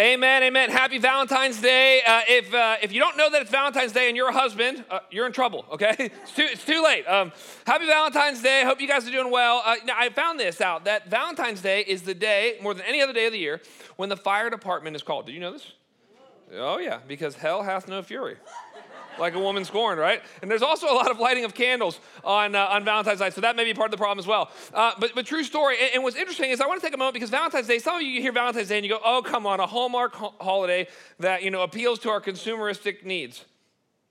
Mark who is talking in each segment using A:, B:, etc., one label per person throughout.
A: Amen, amen. Happy Valentine's Day. Uh, if, uh, if you don't know that it's Valentine's Day and you're a husband, uh, you're in trouble, okay? It's too, it's too late. Um, happy Valentine's Day. Hope you guys are doing well. Uh, now, I found this out that Valentine's Day is the day, more than any other day of the year, when the fire department is called. Did you know this? Oh, yeah, because hell hath no fury like a woman scorned, right? And there's also a lot of lighting of candles on, uh, on Valentine's night, so that may be part of the problem as well. Uh, but, but true story, and, and, what's interesting is I want to take a moment because Valentine's Day, some of you hear Valentine's Day and you go, oh, come on, a Hallmark ho- holiday that, you know, appeals to our consumeristic needs.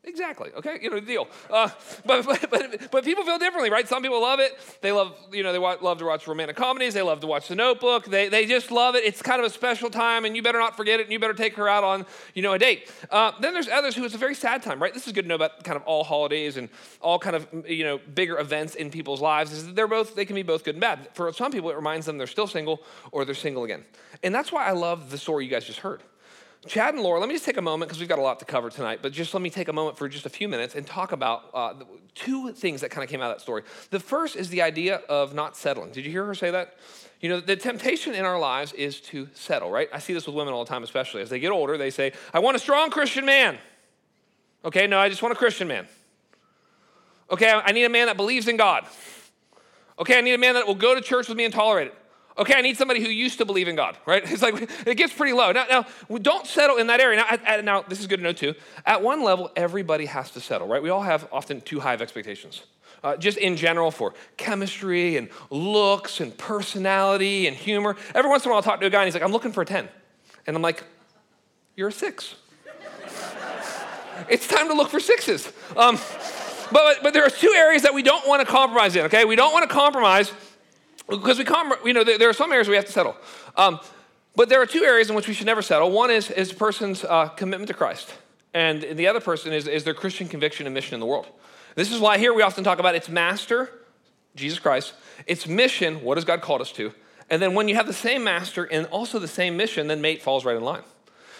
A: Exactly. Okay. You know the deal. Uh, but, but, but but people feel differently, right? Some people love it. They love you know they love to watch romantic comedies. They love to watch The Notebook. They they just love it. It's kind of a special time, and you better not forget it. And you better take her out on you know a date. Uh, then there's others who it's a very sad time, right? This is good to know about kind of all holidays and all kind of you know bigger events in people's lives. Is they're both they can be both good and bad. For some people, it reminds them they're still single or they're single again. And that's why I love the story you guys just heard. Chad and Laura, let me just take a moment because we've got a lot to cover tonight, but just let me take a moment for just a few minutes and talk about uh, two things that kind of came out of that story. The first is the idea of not settling. Did you hear her say that? You know, the temptation in our lives is to settle, right? I see this with women all the time, especially as they get older. They say, I want a strong Christian man. Okay, no, I just want a Christian man. Okay, I need a man that believes in God. Okay, I need a man that will go to church with me and tolerate it. Okay, I need somebody who used to believe in God, right? It's like, it gets pretty low. Now, now don't settle in that area. Now, at, at, now, this is good to know too. At one level, everybody has to settle, right? We all have often too high of expectations. Uh, just in general for chemistry and looks and personality and humor. Every once in a while, I'll talk to a guy and he's like, I'm looking for a 10. And I'm like, You're a six. it's time to look for sixes. Um, but, but there are two areas that we don't want to compromise in, okay? We don't want to compromise because we come, you know, there, are some areas we have to settle. Um, but there are two areas in which we should never settle. One is, is a person's uh, commitment to Christ, and the other person is, is their Christian conviction and mission in the world. This is why here we often talk about its master, Jesus Christ, its mission, what has God called us to, and then when you have the same master and also the same mission, then mate falls right in line.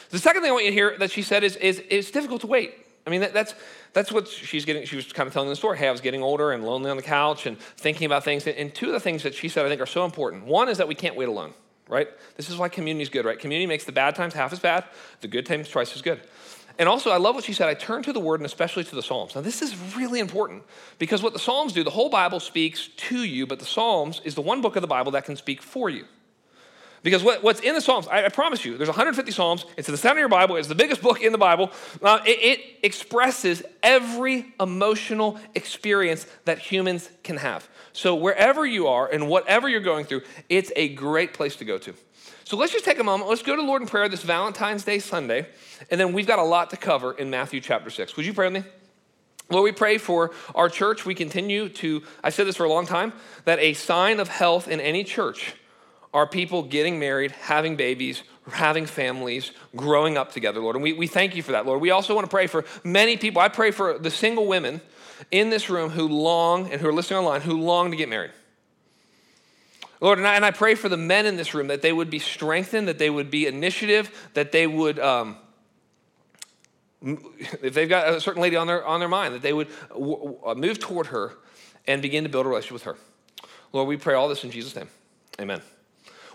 A: The second thing I want you to hear that she said is, is it's difficult to wait. I mean, that, that's, that's what she's getting. She was kind of telling the story. Hey, I was getting older and lonely on the couch and thinking about things. And two of the things that she said I think are so important. One is that we can't wait alone, right? This is why community is good, right? Community makes the bad times half as bad, the good times twice as good. And also, I love what she said. I turn to the word and especially to the Psalms. Now, this is really important because what the Psalms do, the whole Bible speaks to you, but the Psalms is the one book of the Bible that can speak for you. Because what, what's in the Psalms, I, I, promise you, there's 150 Psalms. It's in the center of your Bible. It's the biggest book in the Bible. Uh, it, it expresses every emotional experience that humans can have. So wherever you are and whatever you're going through, it's a great place to go to. So let's just take a moment. Let's go to Lord in prayer this Valentine's Day Sunday. And then we've got a lot to cover in Matthew chapter 6. Would you pray with me? Lord, we pray for our church. We continue to, I said this for a long time, that a sign of health in any church are people getting married, having babies, having families, growing up together, Lord. And we, we thank you for that, Lord. We also want to pray for many people. I pray for the single women in this room who long and who are listening online who long to get married. Lord, and I, and I pray for the men in this room that they would be strengthened, that they would be initiative, that they would, um, if they've got a certain lady on their, on their mind, that they would uh, move toward her and begin to build a relationship with her. Lord, we pray all this in Jesus' name. Amen.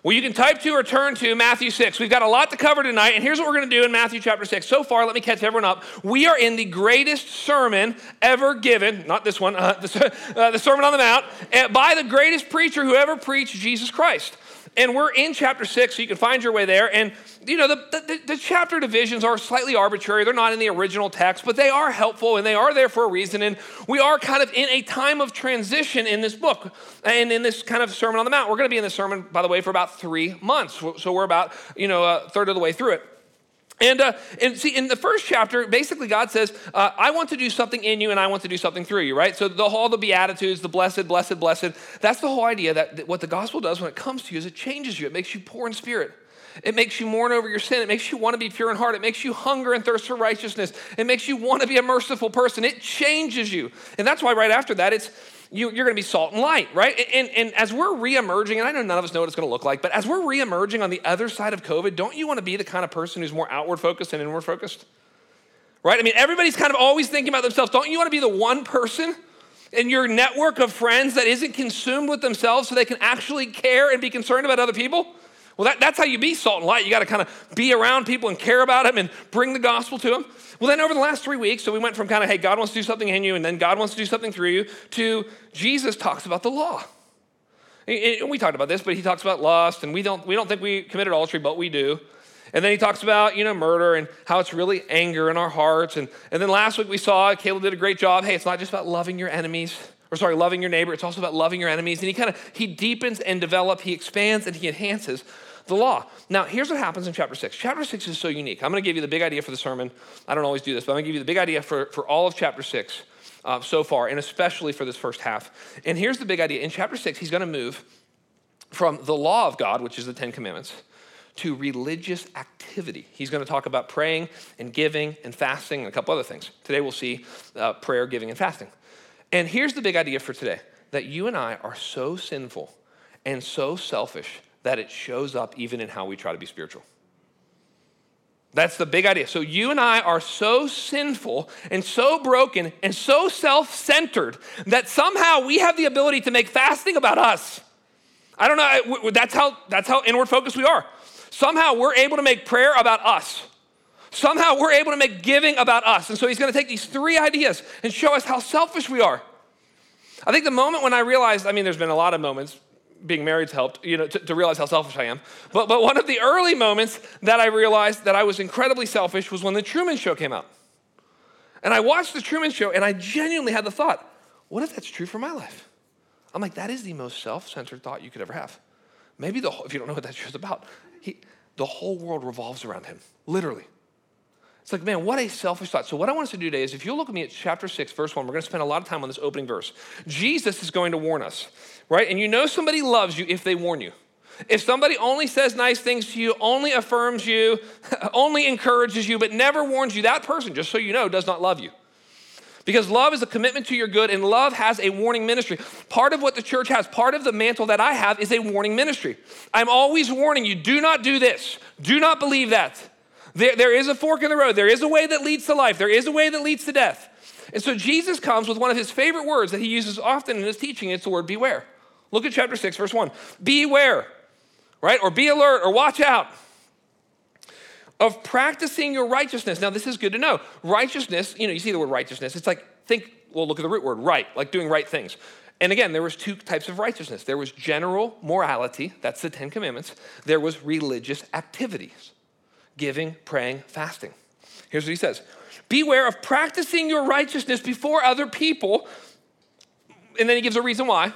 A: Well, you can type to or turn to Matthew 6. We've got a lot to cover tonight, and here's what we're going to do in Matthew chapter 6. So far, let me catch everyone up. We are in the greatest sermon ever given, not this one, uh, the, uh, the Sermon on the Mount, uh, by the greatest preacher who ever preached, Jesus Christ. And we're in chapter six, so you can find your way there. And, you know, the, the, the, chapter divisions are slightly arbitrary. They're not in the original text, but they are helpful and they are there for a reason. And we are kind of in a time of transition in this book and in this kind of Sermon on the Mount. We're going to be in this sermon, by the way, for about three months. So we're about, you know, a third of the way through it. And, uh, and see, in the first chapter, basically God says, uh, I want to do something in you and I want to do something through you, right? So the, all the Beatitudes, the blessed, blessed, blessed, that's the whole idea that, that what the gospel does when it comes to you is it changes you. It makes you poor in spirit. It makes you mourn over your sin. It makes you want to be pure in heart. It makes you hunger and thirst for righteousness. It makes you want to be a merciful person. It changes you. And that's why right after that, it's you, are going to be salt and light, right? And, and as we're reemerging, and I know none of us know what it's going to look like, but as we're reemerging on the other side of COVID, don't you want to be the kind of person who's more outward focused and inward focused? Right? I mean, everybody's kind of always thinking about themselves. Don't you want to be the one person in your network of friends that isn't consumed with themselves so they can actually care and be concerned about other people? Well, that, that's how you be salt and light. You got to kind of be around people and care about them and bring the gospel to them. Well, then over the last three weeks, so we went from kind of, hey, God wants to do something in you, and then God wants to do something through you, to Jesus talks about the law. And we talked about this, but he talks about lust, and we don't, we don't think we committed adultery, but we do. And then he talks about, you know, murder and how it's really anger in our hearts. And, and then last week we saw, Caleb did a great job. Hey, it's not just about loving your enemies, or sorry, loving your neighbor. It's also about loving your enemies. And he kind of, he deepens and develops, he expands and he enhances the law. Now, here's what happens in chapter six. Chapter six is so unique. I'm going to give you the big idea for the sermon. I don't always do this, but I'm going to give you the big idea for, for all of chapter six uh, so far, and especially for this first half. And here's the big idea. In chapter six, he's going to move from the law of God, which is the Ten Commandments, to religious activity. He's going to talk about praying and giving and fasting and a couple other things. Today we'll see uh, prayer, giving, and fasting. And here's the big idea for today that you and I are so sinful and so selfish that it shows up even in how we try to be spiritual. That's the big idea. So, you and I are so sinful and so broken and so self centered that somehow we have the ability to make fasting about us. I don't know, that's how, that's how inward focused we are. Somehow we're able to make prayer about us. Somehow we're able to make giving about us. And so he's going to take these three ideas and show us how selfish we are. I think the moment when I realized, I mean, there's been a lot of moments, being married's helped, you know, to, to, realize how selfish I am. But, but one of the early moments that I realized that I was incredibly selfish was when the Truman Show came out. And I watched the Truman Show and I genuinely had the thought, what if that's true for my life? I'm like, that is the most self centered thought you could ever have. Maybe the if you don't know what that show's about, he, the whole world revolves around him, literally. It's like, man, what a selfish thought. So, what I want us to do today is if you'll look at me at chapter 6, verse 1, we're going to spend a lot of time on this opening verse. Jesus is going to warn us, right? And you know somebody loves you if they warn you. If somebody only says nice things to you, only affirms you, only encourages you, but never warns you, that person, just so you know, does not love you. Because love is a commitment to your good, and love has a warning ministry. Part of what the church has, part of the mantle that I have, is a warning ministry. I'm always warning you do not do this, do not believe that. There, there is a fork in the road, there is a way that leads to life, there is a way that leads to death. And so Jesus comes with one of his favorite words that he uses often in his teaching, it's the word beware. Look at chapter 6, verse 1. Beware, right? Or be alert or watch out of practicing your righteousness. Now, this is good to know. Righteousness, you know, you see the word righteousness. It's like, think, well, look at the root word, right, like doing right things. And again, there was two types of righteousness. There was general morality, that's the 10 commandments. There was religious activities, giving, praying, fasting. Here's what he says. Beware of practicing your righteousness before other people. And then he gives a reason why.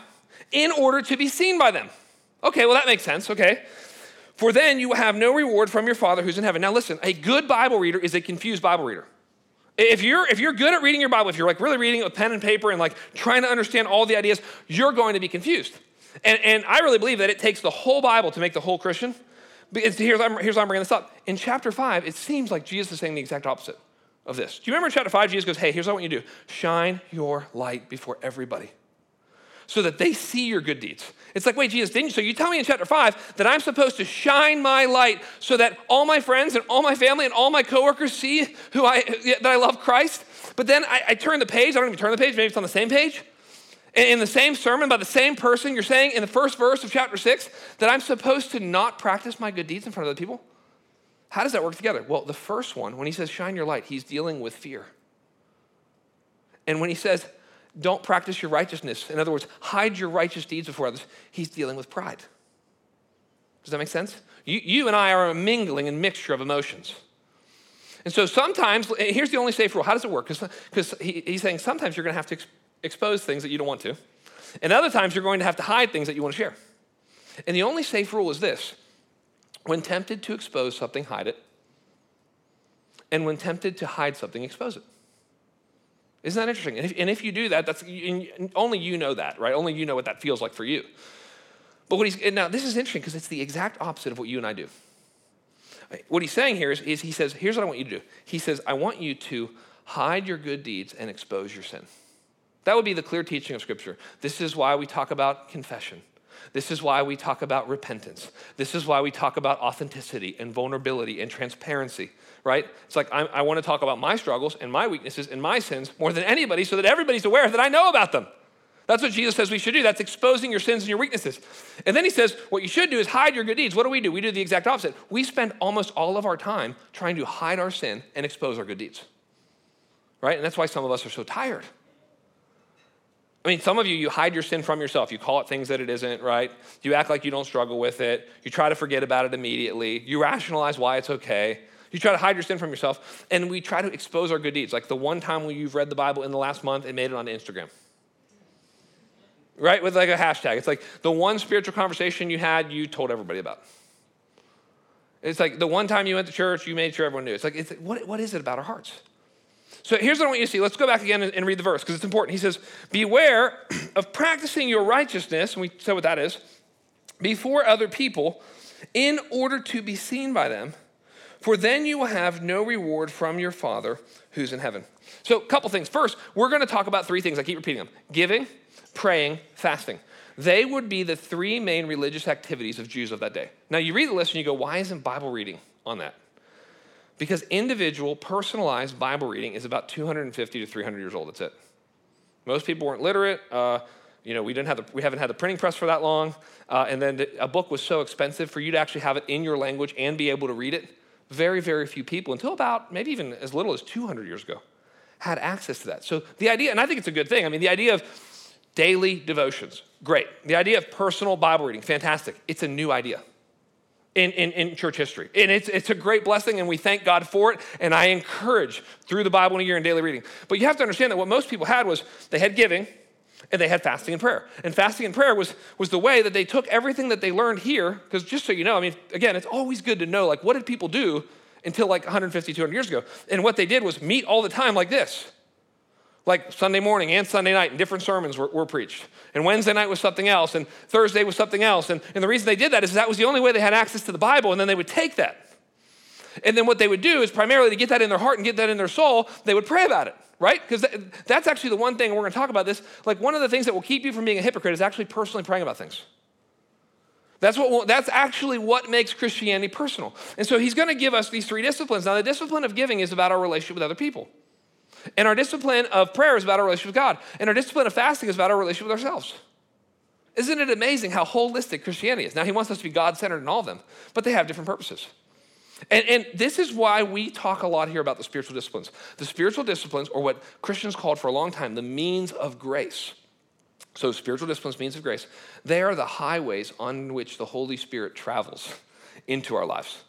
A: In order to be seen by them. Okay, well, that makes sense. Okay. For then you have no reward from your Father who's in heaven. Now, listen, a good Bible reader is a confused Bible reader. If you're, if you're good at reading your Bible, if you're like really reading it with pen and paper and like trying to understand all the ideas, you're going to be confused. And, and I really believe that it takes the whole Bible to make the whole Christian. Here's, here's why I'm bringing this up. In chapter 5, it seems like Jesus is saying the exact opposite of this. Do you remember in chapter 5, Jesus goes, Hey, here's what I want you to do shine your light before everybody so that they see your good deeds. It's like, wait, Jesus, didn't you? So you tell me in chapter five that I'm supposed to shine my light so that all my friends and all my family and all my coworkers see who I that I love Christ. But then I, I turn the page. I don't even turn the page. Maybe it's on the same page. In the same sermon by the same person, you're saying in the first verse of chapter six that I'm supposed to not practice my good deeds in front of other people. How does that work together? Well, the first one, when he says shine your light, he's dealing with fear. And when he says don't practice your righteousness. In other words, hide your righteous deeds before others. He's dealing with pride. Does that make sense? You, you and I are a mingling and mixture of emotions. And so sometimes, here's the only safe rule. How does it work? Because he, he's saying sometimes you're going to have to expose things that you don't want to, and other times you're going to have to hide things that you want to share. And the only safe rule is this when tempted to expose something, hide it. And when tempted to hide something, expose it. Isn't that interesting? And if, and if you do that, that's only you know that, right? Only you know what that feels like for you. But what he's now this is interesting because it's the exact opposite of what you and I do. What he's saying here is, is he says, here's what I want you to do. He says, I want you to hide your good deeds and expose your sin. That would be the clear teaching of Scripture. This is why we talk about confession. This is why we talk about repentance. This is why we talk about authenticity and vulnerability and transparency right? It's like I, I want to talk about my struggles and my weaknesses and my sins more than anybody so that everybody's aware that I know about them. That's what Jesus says we should do. That's exposing your sins and your weaknesses. And then he says, what you should do is hide your good deeds. What do we do? We do the exact opposite. We spend almost all of our time trying to hide our sin and expose our good deeds. Right? And that's why some of us are so tired. I mean, some of you, you hide your sin from yourself. You call it things that it isn't, right? You act like you don't struggle with it. You try to forget about it immediately. You rationalize why it's okay. You try to hide your sin from yourself. And we try to expose our good deeds. Like the one time when you've read the Bible in the last month and made it on Instagram. Right? With like a hashtag. It's like the one spiritual conversation you had, you told everybody about. It's like the one time you went to church, you made sure everyone knew. It's like, it's, what, what is it about our hearts? So here's what I want you to see. Let's go back again and, read the verse because it's important. He says, Beware of practicing your righteousness, and we said what that is, before other people in order to be seen by them, for then you will have no reward from your Father who's in heaven. So, a couple things. First, we're going to talk about three things. I keep repeating them giving, praying, fasting. They would be the three main religious activities of Jews of that day. Now, you read the list and you go, Why isn't Bible reading on that? Because individual, personalized Bible reading is about 250 to 300 years old. That's it. Most people weren't literate. Uh, you know, we, didn't have the, we haven't had the printing press for that long. Uh, and then a book was so expensive for you to actually have it in your language and be able to read it. Very, very few people, until about maybe even as little as 200 years ago, had access to that. So the idea, and I think it's a good thing, I mean, the idea of daily devotions, great. The idea of personal Bible reading, fantastic. It's a new idea in, in, in, church history. And it's, it's a great blessing, and we thank God for it. And I encourage through the Bible in a year and daily reading. But you have to understand that what most people had was they had giving and they had fasting and prayer. And fasting and prayer was, was the way that they took everything that they learned here, because just so you know, I mean, again, it's always good to know, like, what did people do until like 150, 200 years ago? And what they did was meet all the time like this like Sunday morning and Sunday night, and different sermons were, were, preached. And Wednesday night was something else, and Thursday was something else. And, and the reason they did that is that was the only way they had access to the Bible, and then they would take that. And then what they would do is primarily to get that in their heart and get that in their soul, they would pray about it, right? Because that, that's actually the one thing, we're going to talk about this. Like, one of the things that will keep you from being a hypocrite is actually personally praying about things. That's, what, that's actually what makes Christianity personal. And so he's going to give us these three disciplines. Now, the discipline of giving is about our relationship with other people. And our discipline of prayer is about our relationship with God. And our discipline of fasting is about our relationship with ourselves. Isn't it amazing how holistic Christianity is? Now, he wants us to be God centered in all of them, but they have different purposes. And, and, this is why we talk a lot here about the spiritual disciplines. The spiritual disciplines, or what Christians called for a long time, the means of grace. So, spiritual disciplines, means of grace, they are the highways on which the Holy Spirit travels into our lives.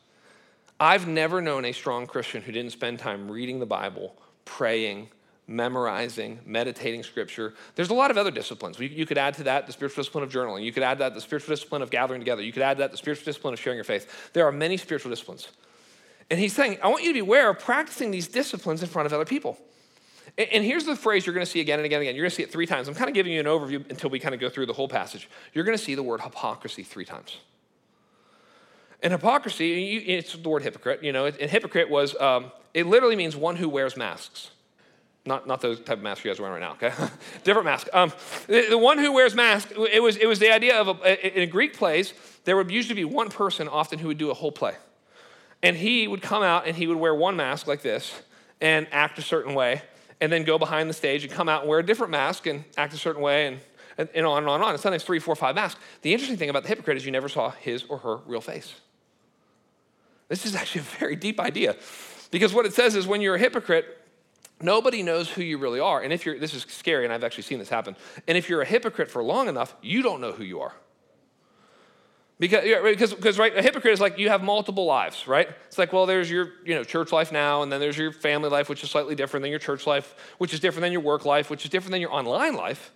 A: I've never known a strong Christian who didn't spend time reading the Bible praying, memorizing, meditating scripture. There's a lot of other disciplines. You could add to that the spiritual discipline of journaling. You could add that the spiritual discipline of gathering together. You could add that the spiritual discipline of sharing your faith. There are many spiritual disciplines. And he's saying, I want you to be aware of practicing these disciplines in front of other people. And here's the phrase you're going to see again and again and again. You're going to see it three times. I'm kind of giving you an overview until we kind of go through the whole passage. You're going to see the word hypocrisy three times. And hypocrisy, it's the word hypocrite, you know, and hypocrite was, um, it literally means one who wears masks. Not, not those type of masks you guys are wearing right now, okay? Different mask. Um, the, the, one who wears masks, it was, it was the idea of, a, in a Greek plays, there would usually be one person often who would do a whole play. And he would come out and he would wear one mask like this and act a certain way, and then go behind the stage and come out and wear a different mask and act a certain way, and, and, and on and on and on. And sometimes three, four, five masks. The interesting thing about the hypocrite is you never saw his or her real face. This is actually a very deep idea. Because what it says is when you're a hypocrite, nobody knows who you really are. And if you're, this is scary, and I've actually seen this happen. And if you're a hypocrite for long enough, you don't know who you are. Because, because, because right, a hypocrite is like you have multiple lives, right? It's like, well, there's your you know, church life now, and then there's your family life, which is slightly different than your church life, which is different than your work life, which is different than your online life.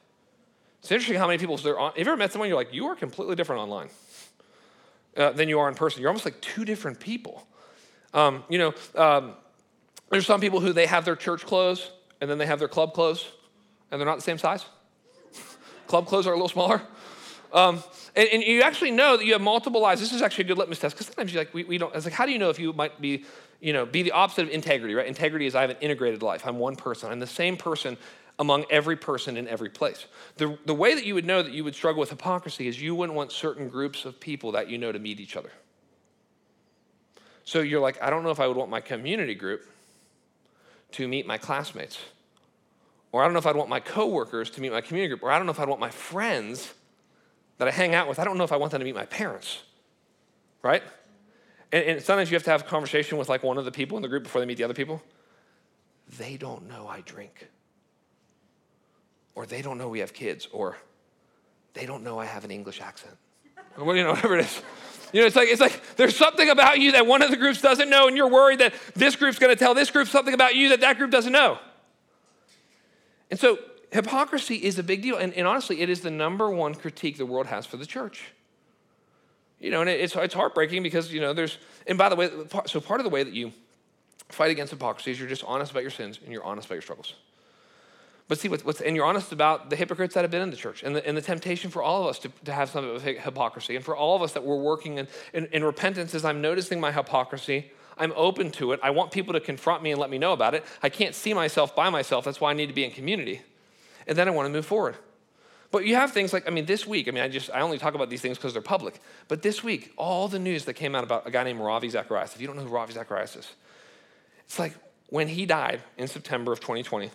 A: It's interesting how many people, they're on, have you ever met someone you're like, you are completely different online uh, than you are in person? You're almost like two different people. Um, you know, um, there's some people who they have their church clothes and then they have their club clothes, and they're not the same size. club clothes are a little smaller. Um, and, and, you actually know that you have multiple lives. This is actually a good litmus test because sometimes you like we, we don't. It's like how do you know if you might be, you know, be the opposite of integrity, right? Integrity is I have an integrated life. I'm one person. I'm the same person among every person in every place. The, the way that you would know that you would struggle with hypocrisy is you wouldn't want certain groups of people that you know to meet each other. So you're like, I don't know if I would want my community group to meet my classmates Or I don't know if I'd want my coworkers to meet my community group. Or I don't know if I'd want my friends that I hang out with, I don't know if I want them to meet my parents. Right? And, and sometimes you have to have a conversation with like one of the people in the group before they meet the other people. They don't know I drink. Or they don't know we have kids. Or they don't know I have an English accent. Or you know, whatever it is. You know, it's like, it's like there's something about you that one of the groups doesn't know, and you're worried that this group's gonna tell this group something about you that that group doesn't know. And so hypocrisy is a big deal. And, and honestly, it is the number one critique the world has for the church. You know, and it's, it's heartbreaking because, you know, there's, and by the way, so part of the way that you fight against hypocrisy is you're just honest about your sins and you're honest about your struggles. But see, what's, what's, and you're honest about the hypocrites that have been in the church and the, and the temptation for all of us to, to have some of hypocrisy. And for all of us that we're working in, in, in repentance is I'm noticing my hypocrisy. I'm open to it. I want people to confront me and let me know about it. I can't see myself by myself. That's why I need to be in community. And then I want to move forward. But you have things like, I mean, this week, I mean, I just, I only talk about these things because they're public. But this week, all the news that came out about a guy named Ravi Zacharias, if you don't know who Ravi Zacharias is, it's like when he died in September of 2020,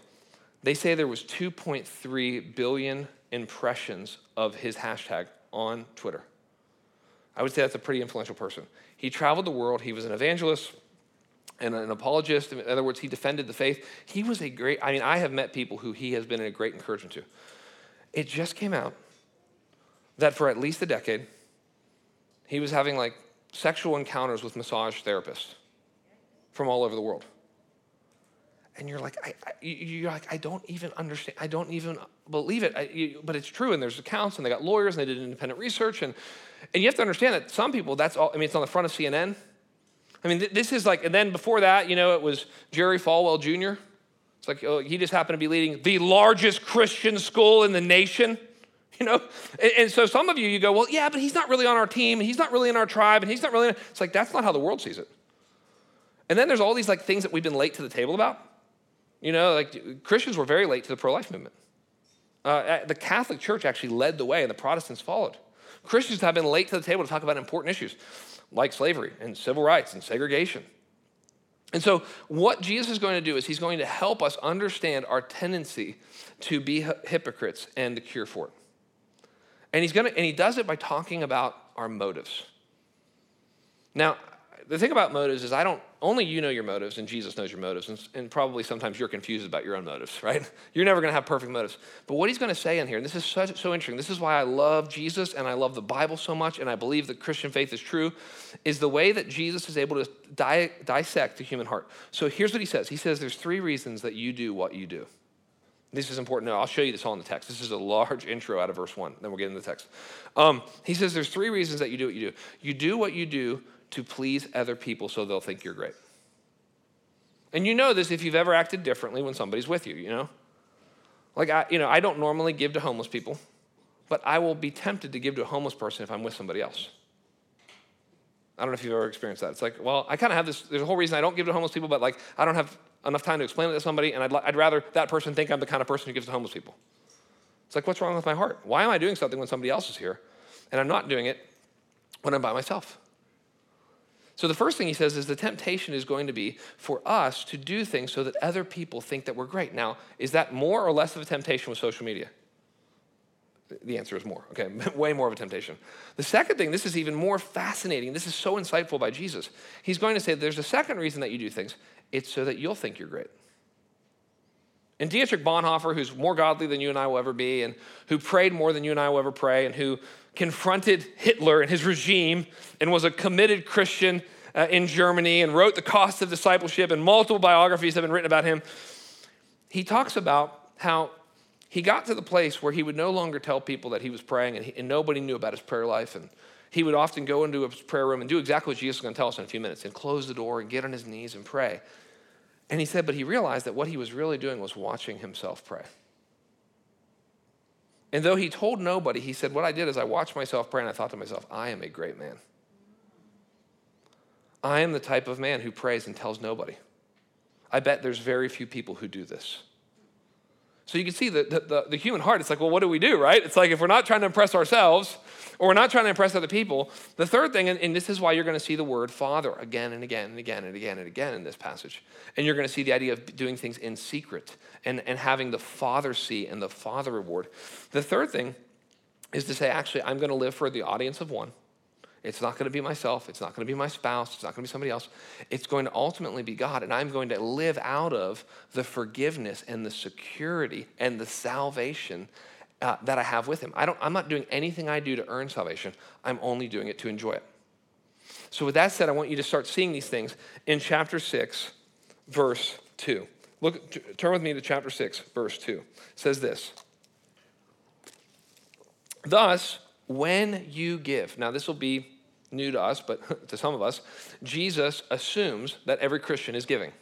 A: they say there was 2.3 billion impressions of his hashtag on Twitter. I would say that's a pretty influential person. He traveled the world, he was an evangelist and an apologist. In other words, he defended the faith. He was a great, I mean, I have met people who he has been a great encouragement to. It just came out that for at least a decade, he was having like sexual encounters with massage therapists from all over the world and you're like, I, I, you're like, I don't even understand. I don't even believe it. I, you, but it's true. And there's accounts, and they got lawyers, and they did independent research, and and you have to understand that some people, that's all. I mean, it's on the front of CNN. I mean, th- this is like, and then before that, you know, it was Jerry Falwell Jr. It's like oh, he just happened to be leading the largest Christian school in the nation. You know, and, and so some of you, you go, well, yeah, but he's not really on our team, and he's not really in our tribe, and he's not really. In... It's like that's not how the world sees it. And then there's all these like things that we've been late to the table about. You know, like Christians were very late to the pro life movement. Uh, the Catholic Church actually led the way, and the Protestants followed. Christians have been late to the table to talk about important issues like slavery and civil rights and segregation. And so, what Jesus is going to do is he's going to help us understand our tendency to be hypocrites and the cure for it. And he's going to, and he does it by talking about our motives. Now, the thing about motives is I don't, only you know your motives and Jesus knows your motives. And, and probably sometimes you're confused about your own motives, right? You're never going to have perfect motives. But what he's going to say in here, and this is such, so interesting, this is why I love Jesus and I love the Bible so much and I believe the Christian faith is true, is the way that Jesus is able to di- dissect the human heart. So here's what he says He says there's three reasons that you do what you do. This is important. I'll show you this all in the text. This is a large intro out of verse one. Then we'll get into the text. Um, he says there's three reasons that you do what you do. You do what you do to please other people so they'll think you're great. And you know this if you've ever acted differently when somebody's with you, you know? Like, I, you know, I don't normally give to homeless people, but I will be tempted to give to a homeless person if I'm with somebody else. I don't know if you've ever experienced that. It's like, well, I kind of have this, there's a whole reason I don't give to homeless people, but like, I don't have enough time to explain it to somebody, and I'd, I'd rather that person think I'm the kind of person who gives to homeless people. It's like, what's wrong with my heart? Why am I doing something when somebody else is here? And I'm not doing it when I'm by myself. So the first thing he says is the temptation is going to be for us to do things so that other people think that we're great. Now, is that more or less of a temptation with social media? The answer is more, okay? Way more of a temptation. The second thing, this is even more fascinating. This is so insightful by Jesus. He's going to say there's a second reason that you do things it's so that you'll think you're great. And Dietrich Bonhoeffer, who's more godly than you and I will ever be, and who prayed more than you and I will ever pray, and who confronted Hitler and his regime and was a committed Christian uh, in Germany and wrote The Cost of Discipleship, and multiple biographies have been written about him. He talks about how he got to the place where he would no longer tell people that he was praying and, he, and nobody knew about his prayer life. And he would often go into his prayer room and do exactly what Jesus is going to tell us in a few minutes and close the door and get on his knees and pray. And he said, but he realized that what he was really doing was watching himself pray. And though he told nobody, he said, What I did is I watched myself pray and I thought to myself, I am a great man. I am the type of man who prays and tells nobody. I bet there's very few people who do this. So you can see the, the, the, human heart. It's like, well, what do we do, right? It's like if we're not trying to impress ourselves or we're not trying to impress other people, the third thing, and, and this is why you're going to see the word father again and again and again and again and again in this passage. And you're going to see the idea of doing things in secret and, and having the father see and the father reward. The third thing is to say, actually, I'm going to live for the audience of one. It's not going to be myself. It's not going to be my spouse. It's not going to be somebody else. It's going to ultimately be God. And I'm going to live out of the forgiveness and the security and the salvation uh, that I have with Him. I don't, I'm not doing anything I do to earn salvation, I'm only doing it to enjoy it. So, with that said, I want you to start seeing these things in chapter 6, verse 2. Look, t- turn with me to chapter 6, verse 2. It says this Thus, when you give, now this will be new to us, but to some of us, Jesus assumes that every Christian is giving.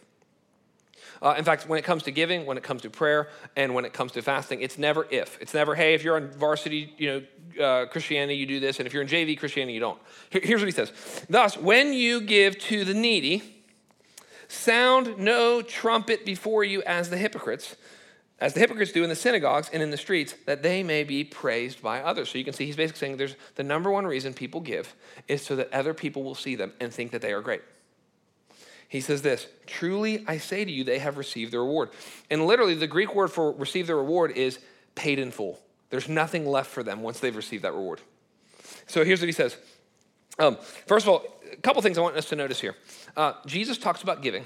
A: Uh, in fact, when it comes to giving, when it comes to prayer, and when it comes to fasting, it's never if. It's never, hey, if you're on varsity, you know, uh, Christianity, you do this, and if you're in JV Christianity, you don't. Here's what he says: Thus, when you give to the needy, sound no trumpet before you as the hypocrites as the hypocrites do in the synagogues and in the streets, that they may be praised by others. So you can see he's basically saying there's the number one reason people give is so that other people will see them and think that they are great. He says this Truly I say to you, they have received their reward. And literally, the Greek word for receive their reward is paid in full. There's nothing left for them once they've received that reward. So here's what he says. Um, first of all, a couple things I want us to notice here. Uh, Jesus talks about giving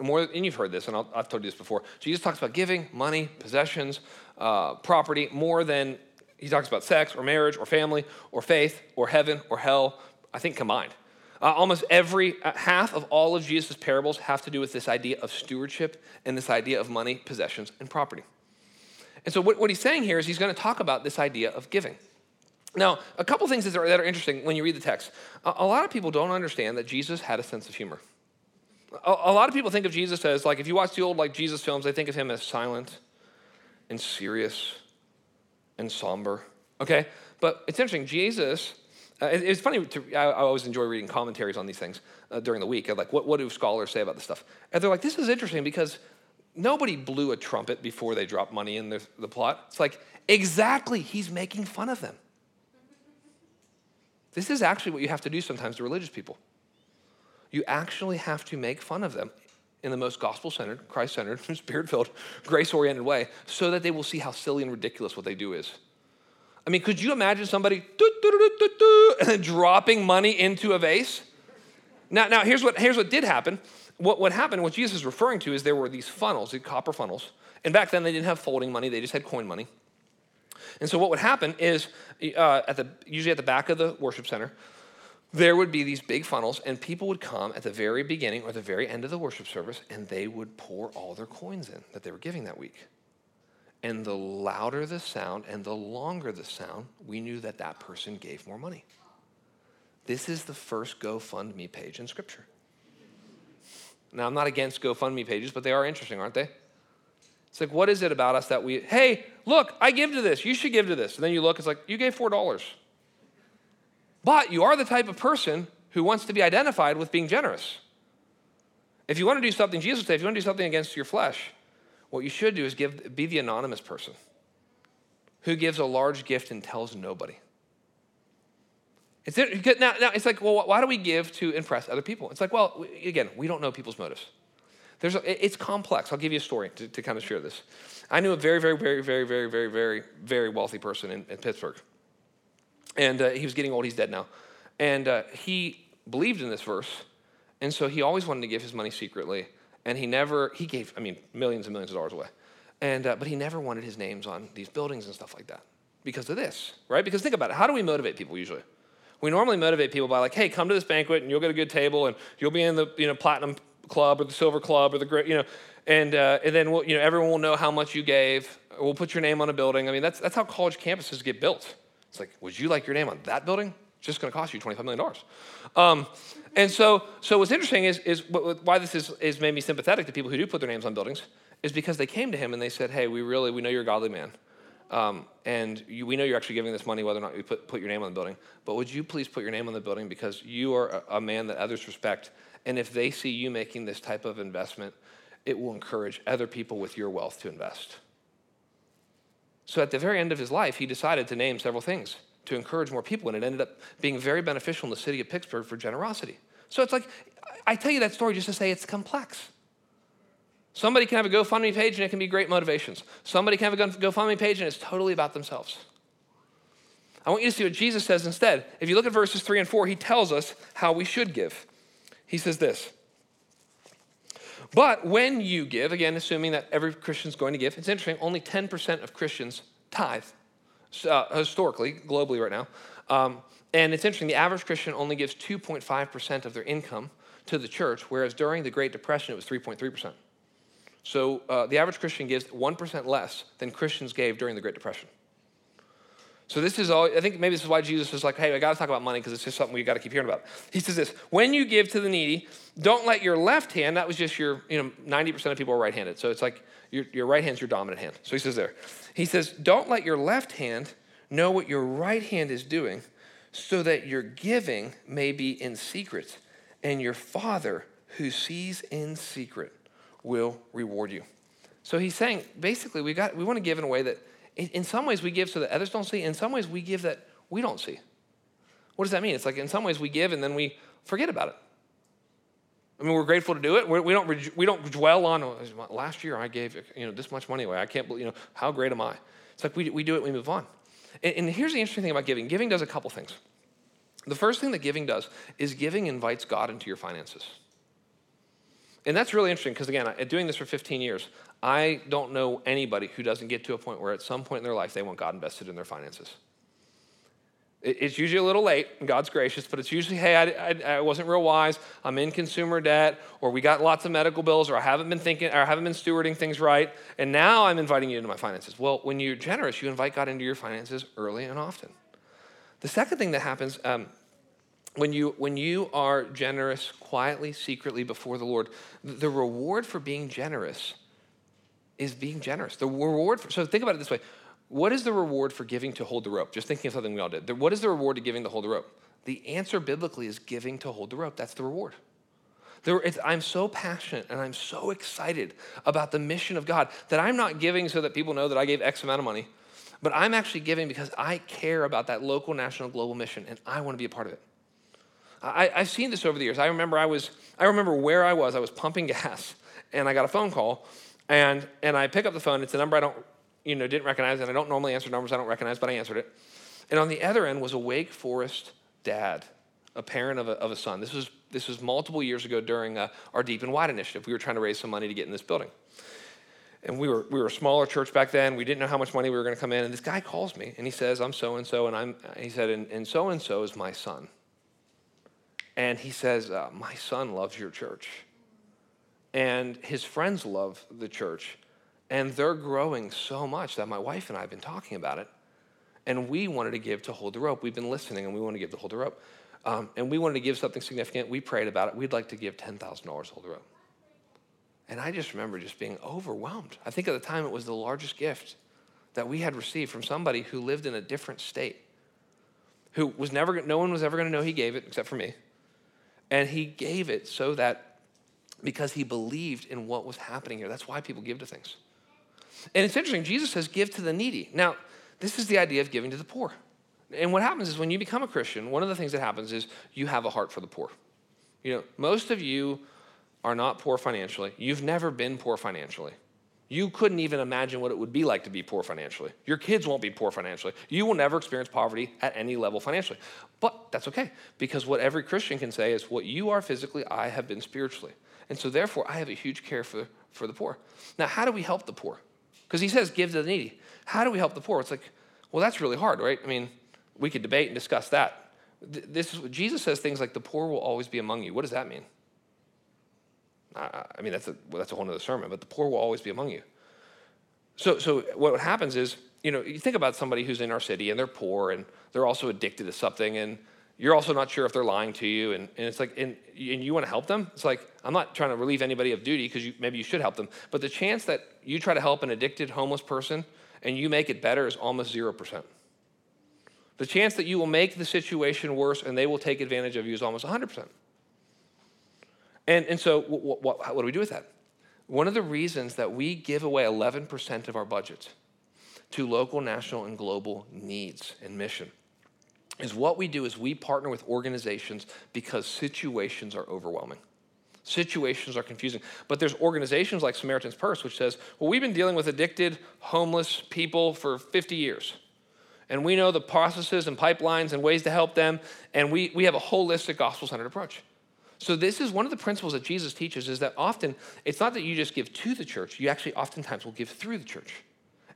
A: more, and you've heard this, and i have told you this before. Jesus talks about giving, money, possessions, uh, property, more than he talks about sex or marriage or family or faith or heaven or hell, I think combined. Uh, almost every uh, half of all of Jesus' parables have to do with this idea of stewardship and this idea of money, possessions, and property. And so, what, what he's saying here is he's going to talk about this idea of giving. Now, a couple things that are, that are interesting when you read the text. A, a lot of people don't understand that Jesus had a sense of humor a, a lot of people think of Jesus as like if you watch the old like Jesus films, they think of him as silent and serious and somber. Okay, but it's interesting. Jesus. Uh, it, it's funny. To, I, I, always enjoy reading commentaries on these things uh, during the week. like, what, what do scholars say about this stuff? And they're like, this is interesting because nobody blew a trumpet before they dropped money in the, the plot. It's like, exactly, he's making fun of them. This is actually what you have to do sometimes to religious people you actually have to make fun of them in the most gospel centered, Christ centered, spirit filled, grace oriented way so that they will see how silly and ridiculous what they do is. I mean, could you imagine somebody dropping money into a vase? Now, now here's, what, here's what did happen. What, what happened, what Jesus is referring to, is there were these funnels, these copper funnels. And back then, they didn't have folding money, they just had coin money. And so, what would happen is, uh, at the, usually at the back of the worship center, there would be these big funnels, and people would come at the very beginning or the very end of the worship service, and they would pour all their coins in that they were giving that week. And the louder the sound and the longer the sound, we knew that that person gave more money. This is the first GoFundMe page in Scripture. Now, I'm not against GoFundMe pages, but they are interesting, aren't they? It's like, what is it about us that we, hey, look, I give to this. You should give to this. And then you look, it's like, you gave $4. But you are the type of person who wants to be identified with being generous. If you want to do something, Jesus said, if you want to do something against your flesh, what you should do is give, be the anonymous person who gives a large gift and tells nobody. It's, now, now, it's like, well, why do we give to impress other people? It's like, well, again, we don't know people's motives. There's a, it's complex. I'll give you a story to, to kind of share this. I knew a very, very, very, very, very, very, very, very wealthy person in, in Pittsburgh. And uh, he was getting old, he's dead now. And uh, he believed in this verse, and so he always wanted to give his money secretly. And he never, he gave, I mean, millions and millions of dollars away. And, uh, but he never wanted his names on these buildings and stuff like that because of this, right? Because think about it. How do we motivate people usually? We normally motivate people by like, hey, come to this banquet and you'll get a good table and you'll be in the you know platinum club or the silver club or the great, you know, and uh, and then we'll, you know everyone will know how much you gave. We'll put your name on a building. I mean, that's that's how college campuses get built. It's like, would you like your name on that building? It's just going to cost you $25 million. Um, and so, so what's interesting is, is why this is, is made me sympathetic to people who do put their names on buildings is because they came to him and they said, hey, we really, we know you're a godly man. Um, and you, we know you're actually giving this money whether or not you put, put your name on the building. But would you please put your name on the building because you are a, a man that others respect. And if they see you making this type of investment, it will encourage other people with your wealth to invest. So at the very end of his life, he decided to name several things to encourage more people, and it ended up being very beneficial in the city of Pittsburgh for generosity. So it's like, I tell you that story just to say it's complex. Somebody can have a GoFundMe page and it can be great motivations. Somebody can have a GoFundMe page and it's totally about themselves. I want you to see what Jesus says instead. If you look at verses 3 and 4, he tells us how we should give. He says this But when you give, again, assuming that every Christian is going to give, it's interesting, only 10% of Christians tithe, uh, historically, globally right now. Um, and it's interesting, the average Christian only gives 2.5% of their income to the church, whereas during the Great Depression, it was 3.3%. So uh, the average Christian gives 1% less than Christians gave during the Great Depression. So this is all, I think maybe this is why Jesus was like, hey, I got to talk about money because it's just something we got to keep hearing about. He says this, when you give to the needy, don't let your left hand, that was just your, you know, 90% of people are right-handed. So it's like your, your right hand's your dominant hand. So he says there, he says, don't let your left hand know what your right hand is doing so that your giving may be in secret and your father who sees in secret will reward you. So he's saying basically we got we want to give in a way that in some ways we give so that others don't see, in some ways we give that we don't see. What does that mean? It's like in some ways we give and then we forget about it. I mean, we're grateful to do it. We don't, we don't dwell on, oh, last year I gave you know, this much money away. I can't believe, you know, how great am I? It's like we, we do it, we move on. And, and here's the interesting thing about giving giving does a couple things. The first thing that giving does is giving invites God into your finances. And that's really interesting because, again, doing this for 15 years, I don't know anybody who doesn't get to a point where at some point in their life they want God invested in their finances. It's usually a little late, and God's gracious, but it's usually, hey, I, I, I, wasn't real wise. I'm in consumer debt, or we got lots of medical bills, or I haven't been thinking, or I haven't been stewarding things right, and now I'm inviting you into my finances. Well, when you're generous, you invite God into your finances early and often. The second thing that happens um, when you when you are generous quietly secretly before the lord the reward for being generous is being generous. The reward for, so think about it this way. What is the reward for giving to hold the rope? Just thinking of something we all did. What is the reward to giving to hold the rope? The answer biblically is giving to hold the rope. That's the reward. There, I'm so passionate and I'm so excited about the mission of God that I'm not giving so that people know that I gave X amount of money, but I'm actually giving because I care about that local, national, global mission and I want to be a part of it. I, have seen this over the years. I remember I was, I remember where I was. I was pumping gas, and I got a phone call, and and I pick up the phone. It's a number I don't, you know, didn't recognize, and I don't normally answer numbers I don't recognize, but I answered it. And on the other end was a Wake Forest dad, a parent of a, of a son. This was this was multiple years ago during uh, our Deep and Wide initiative. We were trying to raise some money to get in this building. And we were, we were a smaller church back then. We didn't know how much money we were going to come in. And this guy calls me and he says, I'm so and so. And I'm, he said, and so and so is my son. And he says, uh, My son loves your church. And his friends love the church. And they're growing so much that my wife and I have been talking about it. And we wanted to give to hold the rope. We've been listening and we want to give to hold the rope. Um, and we wanted to give something significant. We prayed about it. We'd like to give $10,000 to hold the rope. And I just remember just being overwhelmed. I think at the time it was the largest gift that we had received from somebody who lived in a different state, who was never, no one was ever going to know he gave it except for me. And he gave it so that because he believed in what was happening here. That's why people give to things. And it's interesting, Jesus says, give to the needy. Now, this is the idea of giving to the poor. And what happens is when you become a Christian, one of the things that happens is you have a heart for the poor. You know, most of you are not poor financially. You've never been poor financially. You couldn't even imagine what it would be like to be poor financially. Your kids won't be poor financially. You will never experience poverty at any level financially. But that's okay, because what every Christian can say is, what you are physically, I have been spiritually. And so, therefore, I have a huge care for, for the poor. Now, how do we help the poor? Because he says, give to the needy. How do we help the poor? It's like, well, that's really hard, right? I mean, we could debate and discuss that. This Jesus says things like, the poor will always be among you. What does that mean? I mean, that's a, well, that's a whole other sermon, but the poor will always be among you. So, so what happens is, you know, you think about somebody who's in our city and they're poor and they're also addicted to something and you're also not sure if they're lying to you and, and it's like, and, and you want to help them. It's like, I'm not trying to relieve anybody of duty because maybe you should help them. But the chance that you try to help an addicted homeless person and you make it better is almost 0%. The chance that you will make the situation worse and they will take advantage of you is almost 100%. And, and so, what, what, what do we do with that? One of the reasons that we give away 11% of our budget to local, national, and global needs and mission. Is what we do is we partner with organizations because situations are overwhelming. Situations are confusing. But there's organizations like Samaritan's Purse, which says, well, we've been dealing with addicted, homeless people for 50 years. And we know the processes and pipelines and ways to help them. And we, we have a holistic gospel centered approach. So, this is one of the principles that Jesus teaches is that often it's not that you just give to the church, you actually oftentimes will give through the church.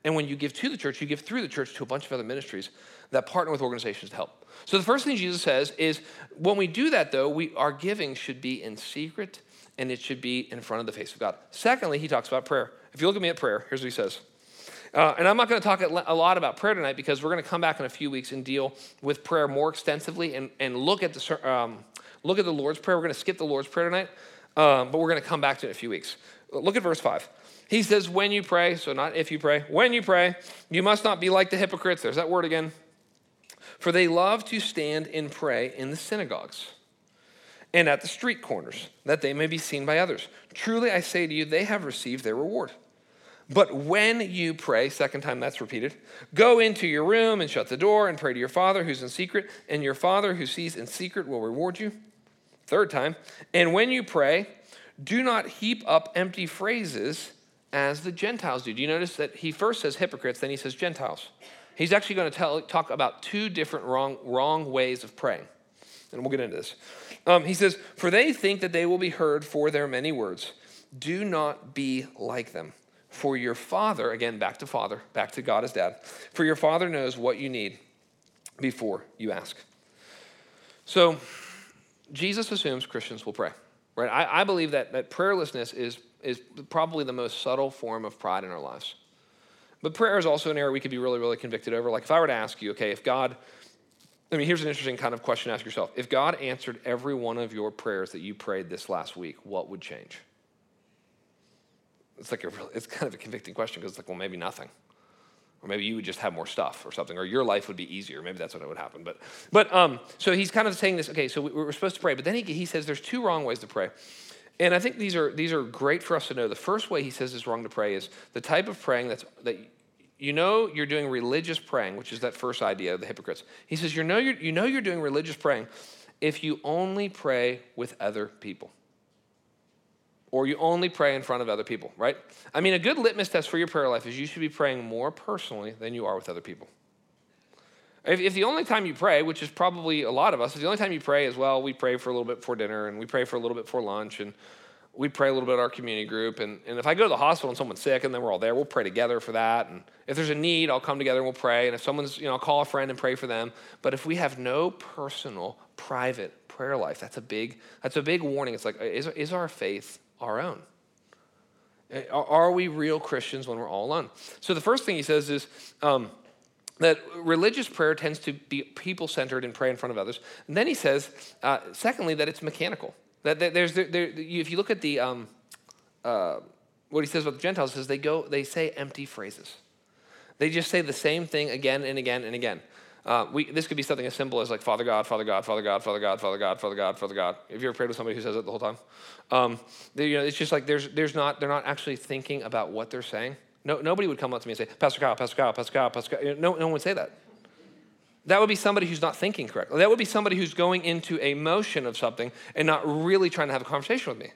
A: And when you give to the church, you give through the church to a bunch of other ministries that partner with organizations to help. So, the first thing Jesus says is when we do that, though, we, our giving should be in secret and it should be in front of the face of God. Secondly, he talks about prayer. If you look at me at prayer, here's what he says. Uh, and I'm not going to talk a lot about prayer tonight because we're going to come back in a few weeks and deal with prayer more extensively and, and look at the um, Look at the Lord's Prayer. We're going to skip the Lord's Prayer tonight, um, but we're going to come back to it in a few weeks. Look at verse 5. He says, When you pray, so not if you pray, when you pray, you must not be like the hypocrites. There's that word again. For they love to stand and pray in the synagogues and at the street corners, that they may be seen by others. Truly, I say to you, they have received their reward. But when you pray, second time that's repeated, go into your room and shut the door and pray to your Father who's in secret, and your Father who sees in secret will reward you. Third time, and when you pray, do not heap up empty phrases as the Gentiles do. Do you notice that he first says hypocrites, then he says Gentiles? He's actually going to tell, talk about two different wrong, wrong ways of praying. And we'll get into this. Um, he says, For they think that they will be heard for their many words. Do not be like them. For your Father, again, back to Father, back to God as Dad, for your Father knows what you need before you ask. So, Jesus assumes Christians will pray, right? I, I believe that, that prayerlessness is, is probably the most subtle form of pride in our lives. But prayer is also an area we could be really, really convicted over. Like if I were to ask you, okay, if God, I mean, here's an interesting kind of question to ask yourself. If God answered every one of your prayers that you prayed this last week, what would change? It's like a, it's kind of a convicting question because it's like, well, maybe nothing. Or maybe you would just have more stuff or something, or your life would be easier. Maybe that's what would happen. But, but um, so he's kind of saying this. Okay, so we're supposed to pray, but then he, he says there's two wrong ways to pray, and I think these are these are great for us to know. The first way he says is wrong to pray is the type of praying that's that you know you're doing religious praying, which is that first idea of the hypocrites. He says you know you're, you know you're doing religious praying if you only pray with other people or you only pray in front of other people, right? I mean, a good litmus test for your prayer life is you should be praying more personally than you are with other people. If, if, the only time you pray, which is probably a lot of us, if the only time you pray is, well, we pray for a little bit before dinner and we pray for a little bit before lunch and we pray a little bit at our community group. And, and if I go to the hospital and someone's sick and then we're all there, we'll pray together for that. And if there's a need, I'll come together and we'll pray. And if someone's, you know, I'll call a friend and pray for them. But if we have no personal, private prayer life, that's a big, that's a big warning. It's like, is, is our faith our own? Are we real Christians when we're all alone? So the first thing he says is um, that religious prayer tends to be people centered and pray in front of others. And then he says, uh, secondly, that it's mechanical. That there's there, there, if you look at the um, uh, what he says about the Gentiles, is they go they say empty phrases. They just say the same thing again and again and again. Uh, we, this could be something as simple as like Father God, Father God, Father God, Father God, Father God, Father God, Father God. Have you ever prayed with somebody who says it the whole time? Um, they, you know, it's just like there's, there's not, they're not actually thinking about what they're saying. No, nobody would come up to me and say, Pastor Kyle, Pastor Kyle, Pastor Kyle, Pastor Kyle. No, no one would say that. That would be somebody who's not thinking correctly. That would be somebody who's going into a motion of something and not really trying to have a conversation with me.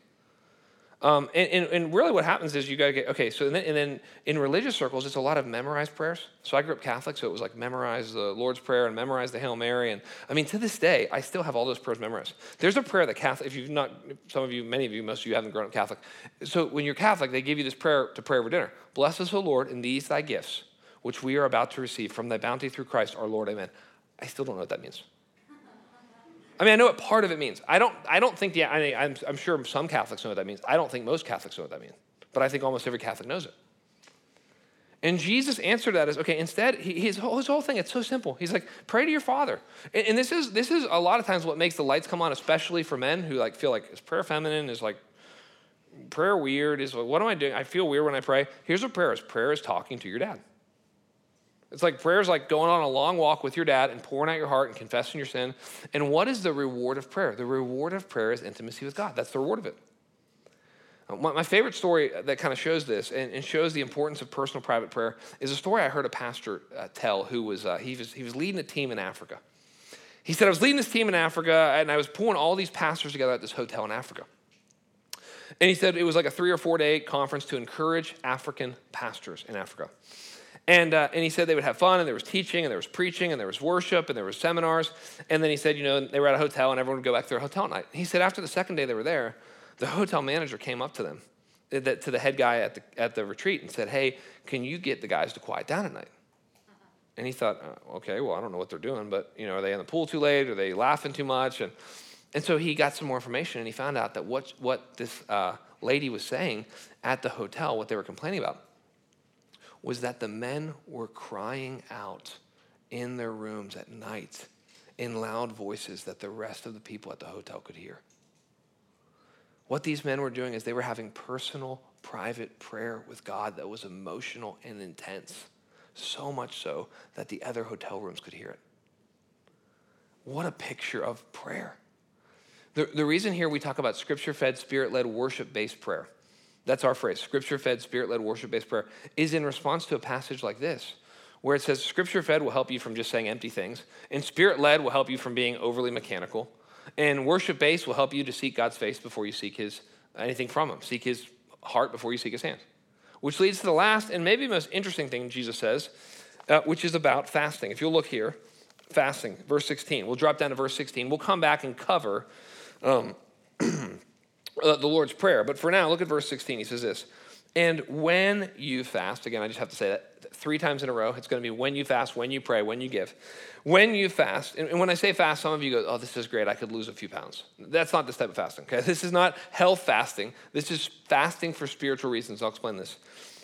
A: Um, and, and, and, really what happens is you got to get, okay, so then, and then in religious circles, it's a lot of memorized prayers. So I grew up Catholic, so it was like memorize the Lord's Prayer and memorize the Hail Mary. And I mean, to this day, I still have all those prayers memorized. There's a prayer that Catholic, if you've not, some of you, many of you, most of you haven't grown up Catholic. So when you're Catholic, they give you this prayer to pray over dinner. Bless us, O Lord, in these thy gifts, which we are about to receive from thy bounty through Christ our Lord. Amen. I still don't know what that means. I mean, I know what part of it means. I don't, I don't think, the, I mean, I'm, I'm sure some Catholics know what that means. I don't think most Catholics know what that means, but I think almost every Catholic knows it. And Jesus answered that as, okay, instead, he, his, whole, his whole thing, it's so simple. He's like, pray to your Father. And, and, this, is, this is a lot of times what makes the lights come on, especially for men who like feel like, is prayer feminine? Is like, prayer weird? Is what am I doing? I feel weird when I pray. Here's what prayer is. Prayer is talking to your dad. It's like prayer is like going on a long walk with your dad and pouring out your heart and confessing your sin. And what is the reward of prayer? The reward of prayer is intimacy with God. That's the reward of it. Uh, my favorite story that kind of shows this and, shows the importance of personal private prayer is a story I heard a pastor uh, tell who was, uh, he was, he was leading a team in Africa. He said, I was leading this team in Africa and I was pulling all these pastors together at this hotel in Africa. And he said it was like a three or four day conference to encourage African pastors in Africa. And, uh, and he said they would have fun, and there was teaching, and there was preaching, and there was worship, and there was seminars. And then he said, you know, they were at a hotel, and everyone would go back to their hotel night. He said after the second day they were there, the hotel manager came up to them, uh, to the head guy at the, at the retreat, and said, hey, can you get the guys to quiet down at night? And he thought, uh, okay, well, I don't know what they're doing, but, you know, are they in the pool too late? Are they laughing too much? And, and so he got some more information, and he found out that what, what this uh, lady was saying at the hotel, what they were complaining about, was that the men were crying out in their rooms at night in loud voices that the rest of the people at the hotel could hear. What these men were doing is they were having personal, private prayer with God that was emotional and intense, so much so that the other hotel rooms could hear it. What a picture of prayer. The, the reason here we talk about scripture fed, spirit led, worship based prayer that's our phrase, scripture fed, spirit led, worship based prayer, is in response to a passage like this, where it says, Scripture fed will help you from just saying empty things, and spirit led will help you from being overly mechanical, and worship based will help you to seek God's face before you seek his anything from him, seek his heart before you seek his hand. Which leads to the last and maybe most interesting thing Jesus says, uh, which is about fasting. If you'll look here, fasting, verse 16. We'll drop down to verse 16. We'll come back and cover. Um, uh, the Lord's Prayer. But for now, look at verse 16. He says this And when you fast, again, I just have to say that three times in a row. It's going to be when you fast, when you pray, when you give. When you fast, and when I say fast, some of you go, oh, this is great. I could lose a few pounds. That's not this type of fasting, okay? This is not health fasting. This is fasting for spiritual reasons. I'll explain this.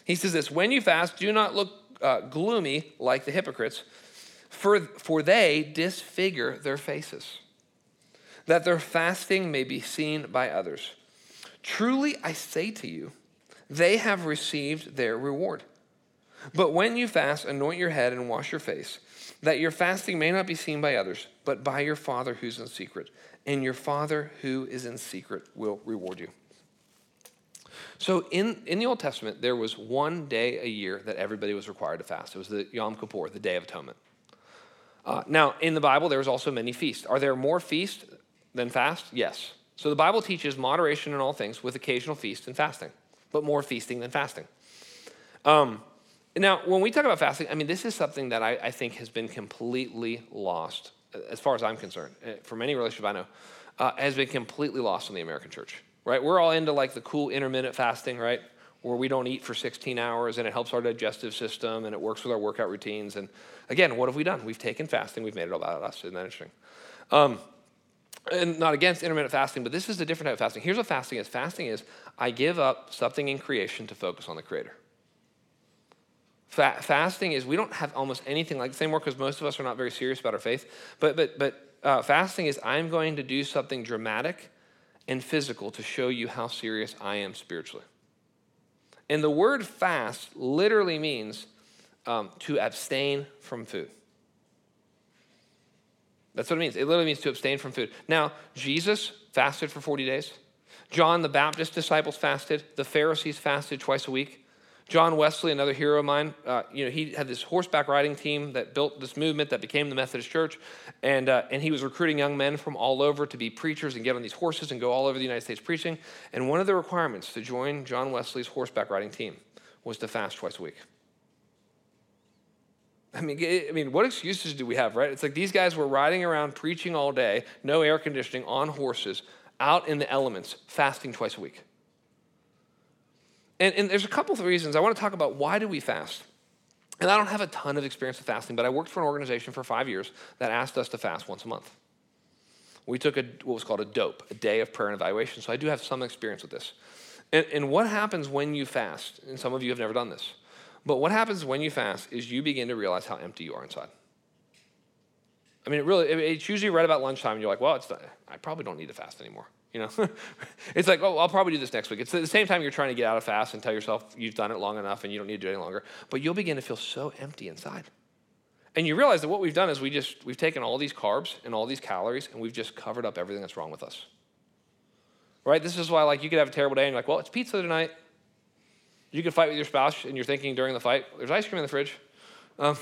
A: He says this When you fast, do not look uh, gloomy like the hypocrites, for, for they disfigure their faces, that their fasting may be seen by others. Truly, I say to you, they have received their reward. But when you fast, anoint your head and wash your face, that your fasting may not be seen by others, but by your Father who's in secret. And your Father who is in secret will reward you. So, in, in the Old Testament, there was one day a year that everybody was required to fast. It was the Yom Kippur, the Day of Atonement. Uh, now, in the Bible, there was also many feasts. Are there more feasts than fast? Yes. So the Bible teaches moderation in all things with occasional feast and fasting, but more feasting than fasting. Um, now, when we talk about fasting, I mean, this is something that I, I, think has been completely lost, as far as I'm concerned. Uh, for many relationships I know, uh, has been completely lost in the American church, right? We're all into like the cool intermittent fasting, right? Where we don't eat for 16 hours and it helps our digestive system and it works with our workout routines. And again, what have we done? We've taken fasting, we've made it all about us. Isn't that interesting? Um, and not against intermittent fasting, but this is a different type of fasting. Here's what fasting is fasting is I give up something in creation to focus on the Creator. Fa- fasting is we don't have almost anything like the same work because most of us are not very serious about our faith. But, but, but uh, fasting is I'm going to do something dramatic and physical to show you how serious I am spiritually. And the word fast literally means um, to abstain from food. That's what it means. It literally means to abstain from food. Now, Jesus fasted for 40 days. John the Baptist disciples fasted. The Pharisees fasted twice a week. John Wesley, another hero of mine, uh, you know, he had this horseback riding team that built this movement that became the Methodist Church, and uh, and he was recruiting young men from all over to be preachers and get on these horses and go all over the United States preaching. And one of the requirements to join John Wesley's horseback riding team was to fast twice a week. I mean, I mean, what excuses do we have, right? It's like these guys were riding around preaching all day, no air conditioning, on horses, out in the elements, fasting twice a week. And, and there's a couple of reasons. I want to talk about why do we fast? And I don't have a ton of experience with fasting, but I worked for an organization for five years that asked us to fast once a month. We took a, what was called a dope, a day of prayer and evaluation. So I do have some experience with this. And, and what happens when you fast? And some of you have never done this. But what happens when you fast is you begin to realize how empty you are inside. I mean, it really, it's usually right about lunchtime, and you're like, well, it's not, I probably don't need to fast anymore. You know, it's like, oh, I'll probably do this next week. It's the same time you're trying to get out of fast and tell yourself you've done it long enough and you don't need to do it any longer. But you'll begin to feel so empty inside. And you realize that what we've done is we just, we've taken all these carbs and all these calories and we've just covered up everything that's wrong with us. right? This is why, like, you could have a terrible day and you're like, well, it's pizza tonight. You can fight with your spouse and you're thinking during the fight, there's ice cream in the fridge. Um,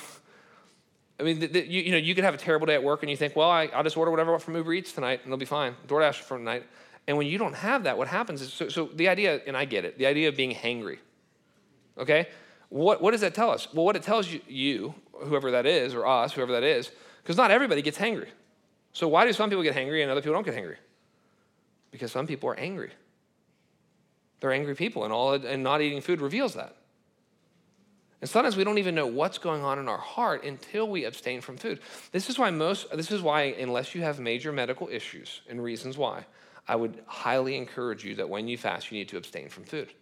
A: I mean, you, you, know, you could have a terrible day at work and you think, well, I, will just order whatever from Uber Eats tonight and it'll be fine. DoorDash for tonight. And when you don't have that, what happens is, so, so the idea, and I get it, the idea of being hangry, okay? What, what does that tell us? Well, what it tells you, you, whoever that is, or us, whoever that is, because not everybody gets hangry. So why do some people get hangry and other people don't get hangry? Because some people are angry. They're angry people, and all and not eating food reveals that. And sometimes we don't even know what's going on in our heart until we abstain from food. This is why most this is why unless you have major medical issues and reasons why, I would highly encourage you that when you fast, you need to abstain from food.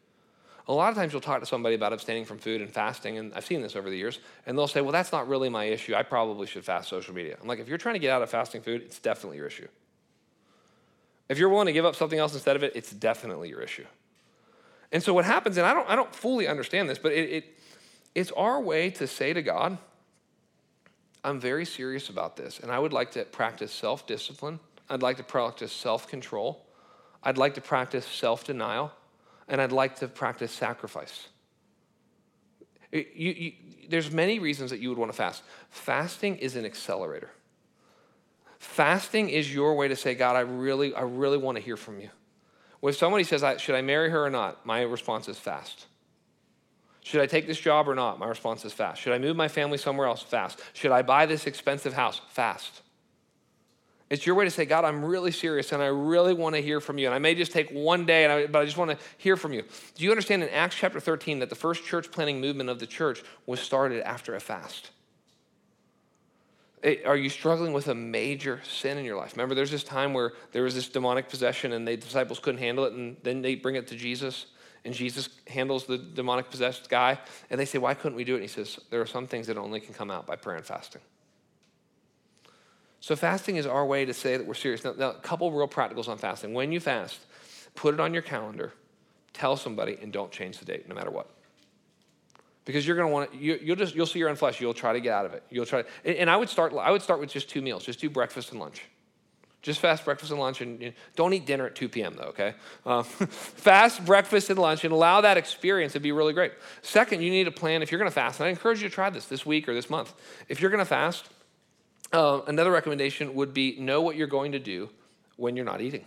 A: A lot of times you'll talk to somebody about abstaining from food and fasting, and I've seen this over the years, and they'll say, Well, that's not really my issue. I probably should fast social media. I'm like, if you're trying to get out of fasting food, it's definitely your issue. If you're willing to give up something else instead of it, it's definitely your issue. And so what happens, and I don't, I don't fully understand this, but it, it it's our way to say to God, I'm very serious about this, and I would like to practice self discipline. I'd like to practice self control. I'd like to practice self denial, and I'd like to practice sacrifice. You, you, there's many reasons that you would want to fast. Fasting is an accelerator. Fasting is your way to say, God, I really, I really want to hear from you. When somebody says, Should I marry her or not? My response is fast. Should I take this job or not? My response is fast. Should I move my family somewhere else? Fast. Should I buy this expensive house? Fast. It's your way to say, God, I'm really serious and I really want to hear from you. And I may just take one day, I, but I just want to hear from you. Do you understand in Acts chapter 13 that the first church planting movement of the church was started after a fast? It, are you struggling with a major sin in your life? Remember, there's this time where there was this demonic possession and the disciples couldn't handle it, and then they bring it to Jesus and Jesus handles the demonic possessed guy, and they say, Why couldn't we do it? And he says, There are some things that only can come out by prayer and fasting. So, fasting is our way to say that we're serious. Now, now, a couple real practicals on fasting. When you fast, put it on your calendar, tell somebody, and don't change the date no matter what. Because you're going to want to, you, will just, you'll see your own flesh. You'll try to get out of it. You'll try, to, and I would start, I would start with just two meals. Just do breakfast and lunch. Just fast breakfast and lunch, and you know, don't eat dinner at 2 p.m., though, okay? Uh, fast breakfast and lunch and allow that experience to be really great. Second, you need a plan if you're gonna fast, and I encourage you to try this this week or this month. If you're gonna fast, uh, another recommendation would be know what you're going to do when you're not eating.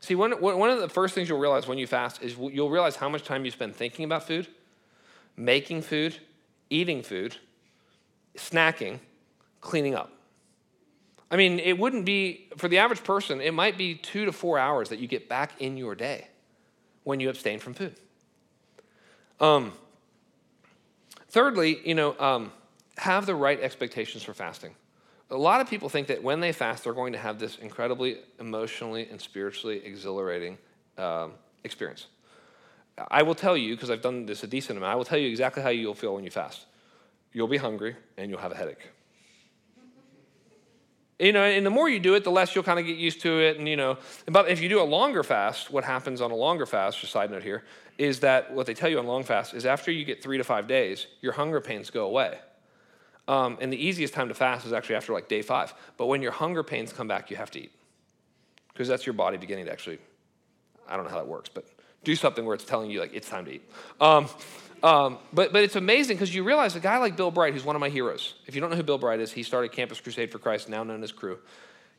A: See, one, one of the first things you'll realize when you fast is you'll realize how much time you spend thinking about food, making food, eating food, snacking, cleaning up. I mean, it wouldn't be, for the average person, it might be two to four hours that you get back in your day when you abstain from food. Um, thirdly, you know, um, have the right expectations for fasting. A lot of people think that when they fast, they're going to have this incredibly emotionally and spiritually exhilarating um, experience. I will tell you, because I've done this a decent amount, I will tell you exactly how you'll feel when you fast. You'll be hungry and you'll have a headache you know, and the more you do it, the less you'll kind of get used to it. And, you know, but if you do a longer fast, what happens on a longer fast, just side note here, is that what they tell you on long fast is after you get three to five days, your hunger pains go away. Um, and the easiest time to fast is actually after like day five. But when your hunger pains come back, you have to eat. Because that's your body beginning to actually, I don't know how that works, but do something where it's telling you like it's time to eat. Um, um, but, but it's amazing because you realize a guy like Bill Bright, who's one of my heroes. If you don't know who Bill Bright is, he started Campus Crusade for Christ, now known as Cru.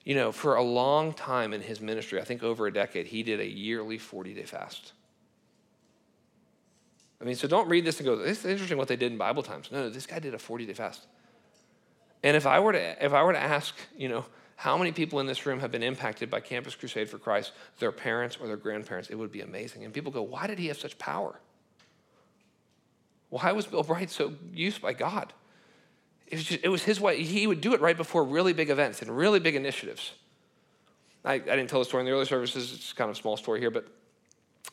A: You know, for a long time in his ministry, I think over a decade, he did a yearly 40 day fast. I mean, so don't read this and go, it's interesting what they did in Bible times. No, this guy did a 40 day fast. And if I were to, if I were to ask, you know, how many people in this room have been impacted by Campus Crusade for Christ, their parents or their grandparents, it would be amazing. And people go, why did he have such power? Why was Bill Bright so used by God? It was, just, it was his way. He would do it right before really big events and really big initiatives. I, I didn't tell the story in the early services. It's kind of a small story here, but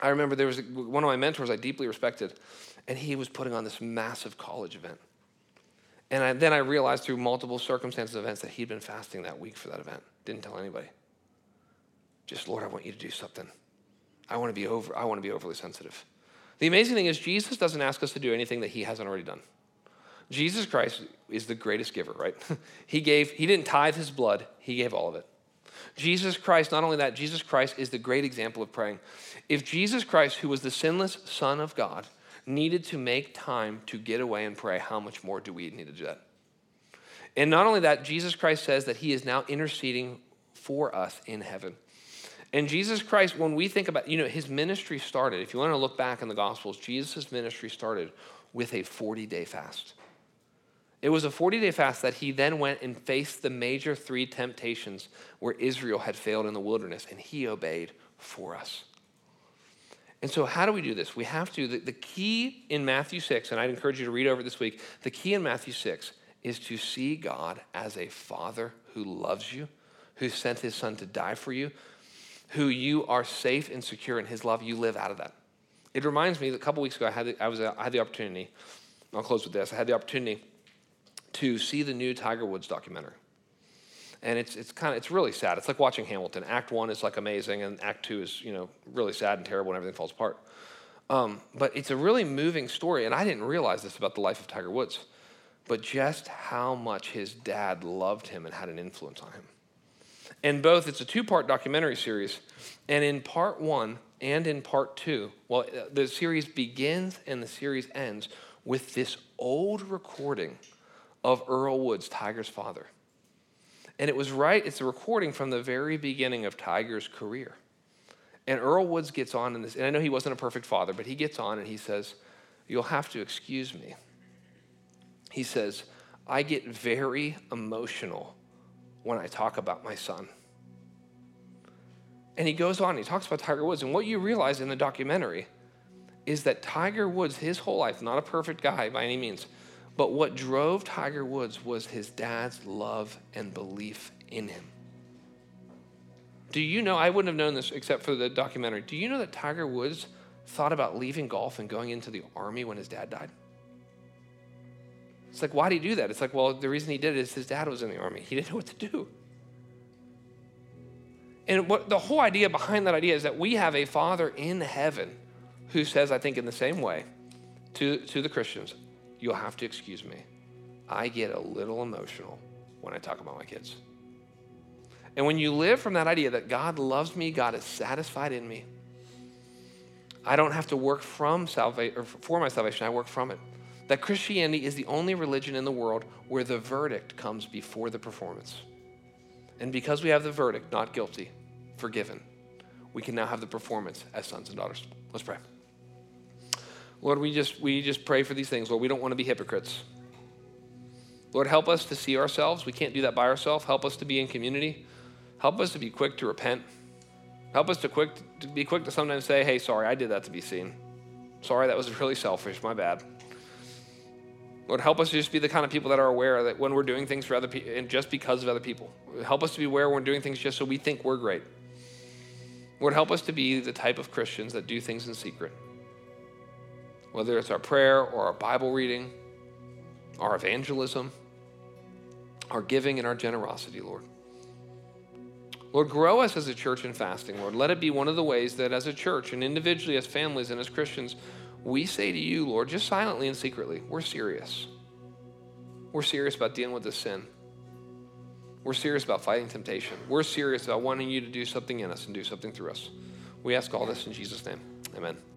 A: I remember there was one of my mentors I deeply respected, and he was putting on this massive college event. And I, then I realized through multiple circumstances events that he'd been fasting that week for that event. Didn't tell anybody. Just, Lord, I want you to do something. I want to be over, I want to be overly sensitive. The amazing thing is, Jesus doesn't ask us to do anything that he hasn't already done. Jesus Christ is the greatest giver, right? he gave, he didn't tithe his blood, he gave all of it. Jesus Christ, not only that, Jesus Christ is the great example of praying. If Jesus Christ, who was the sinless Son of God, needed to make time to get away and pray, how much more do we need to do that? And not only that, Jesus Christ says that he is now interceding for us in heaven. And Jesus Christ, when we think about, you know, his ministry started, if you want to look back in the Gospels, Jesus' ministry started with a 40 day fast. It was a 40 day fast that he then went and faced the major three temptations where Israel had failed in the wilderness, and he obeyed for us. And so, how do we do this? We have to, the, the key in Matthew 6, and I'd encourage you to read over this week, the key in Matthew 6 is to see God as a father who loves you, who sent his son to die for you, who you are safe and secure in his love. You live out of that. It reminds me that a couple weeks ago, I had the, I was, I had the opportunity, I'll close with this, I had the opportunity to see the new Tiger Woods documentary. And it's, it's kind of, it's really sad. It's like watching Hamilton. Act one is like amazing, and act two is, you know, really sad and terrible and everything falls apart. Um, but it's a really moving story, and I didn't realize this about the life of Tiger Woods, but just how much his dad loved him and had an influence on him. And both, it's a two part documentary series, and in part one and in part two, well, the series begins and the series ends with this old recording of Earl Woods, Tiger's father. And it was right, it's a recording from the very beginning of Tiger's career. And Earl Woods gets on in this, and I know he wasn't a perfect father, but he gets on and he says, You'll have to excuse me. He says, I get very emotional when I talk about my son. And he goes on, he talks about Tiger Woods. And what you realize in the documentary is that Tiger Woods, his whole life, not a perfect guy by any means, but what drove Tiger Woods was his dad's love and belief in him. Do you know? I wouldn't have known this except for the documentary. Do you know that Tiger Woods thought about leaving golf and going into the army when his dad died? It's like, why did he do that? It's like, well, the reason he did it is his dad was in the army. He didn't know what to do. And what the whole idea behind that idea is that we have a father in heaven who says, I think, in the same way to, to the Christians, you'll have to excuse me. I get a little emotional when I talk about my kids. And when you live from that idea that God loves me, God is satisfied in me, I don't have to work from salvation or for my salvation, I work from it. That Christianity is the only religion in the world where the verdict comes before the performance. And because we have the verdict, not guilty, forgiven, we can now have the performance as sons and daughters. Let's pray. Lord, we just, we just pray for these things. Lord, we don't want to be hypocrites. Lord, help us to see ourselves. We can't do that by ourselves. Help us to be in community. Help us to be quick to repent. Help us to, quick, to be quick to sometimes say, hey, sorry, I did that to be seen. Sorry, that was really selfish. My bad. Lord, help us to just be the kind of people that are aware that when we're doing things for other people and just because of other people. Help us to be aware when we're doing things just so we think we're great. Lord, help us to be the type of Christians that do things in secret whether it's our prayer or our Bible reading, our evangelism, our giving, and our generosity, Lord. Lord, grow us as a church in fasting, Lord. Let it be one of the ways that as a church and individually as families and as Christians, we say to you, Lord, just silently and secretly, we're serious. We're serious about dealing with this sin. We're serious about fighting temptation. We're serious about wanting you to do something in us and do something through us. We ask all this in Jesus' name. Amen.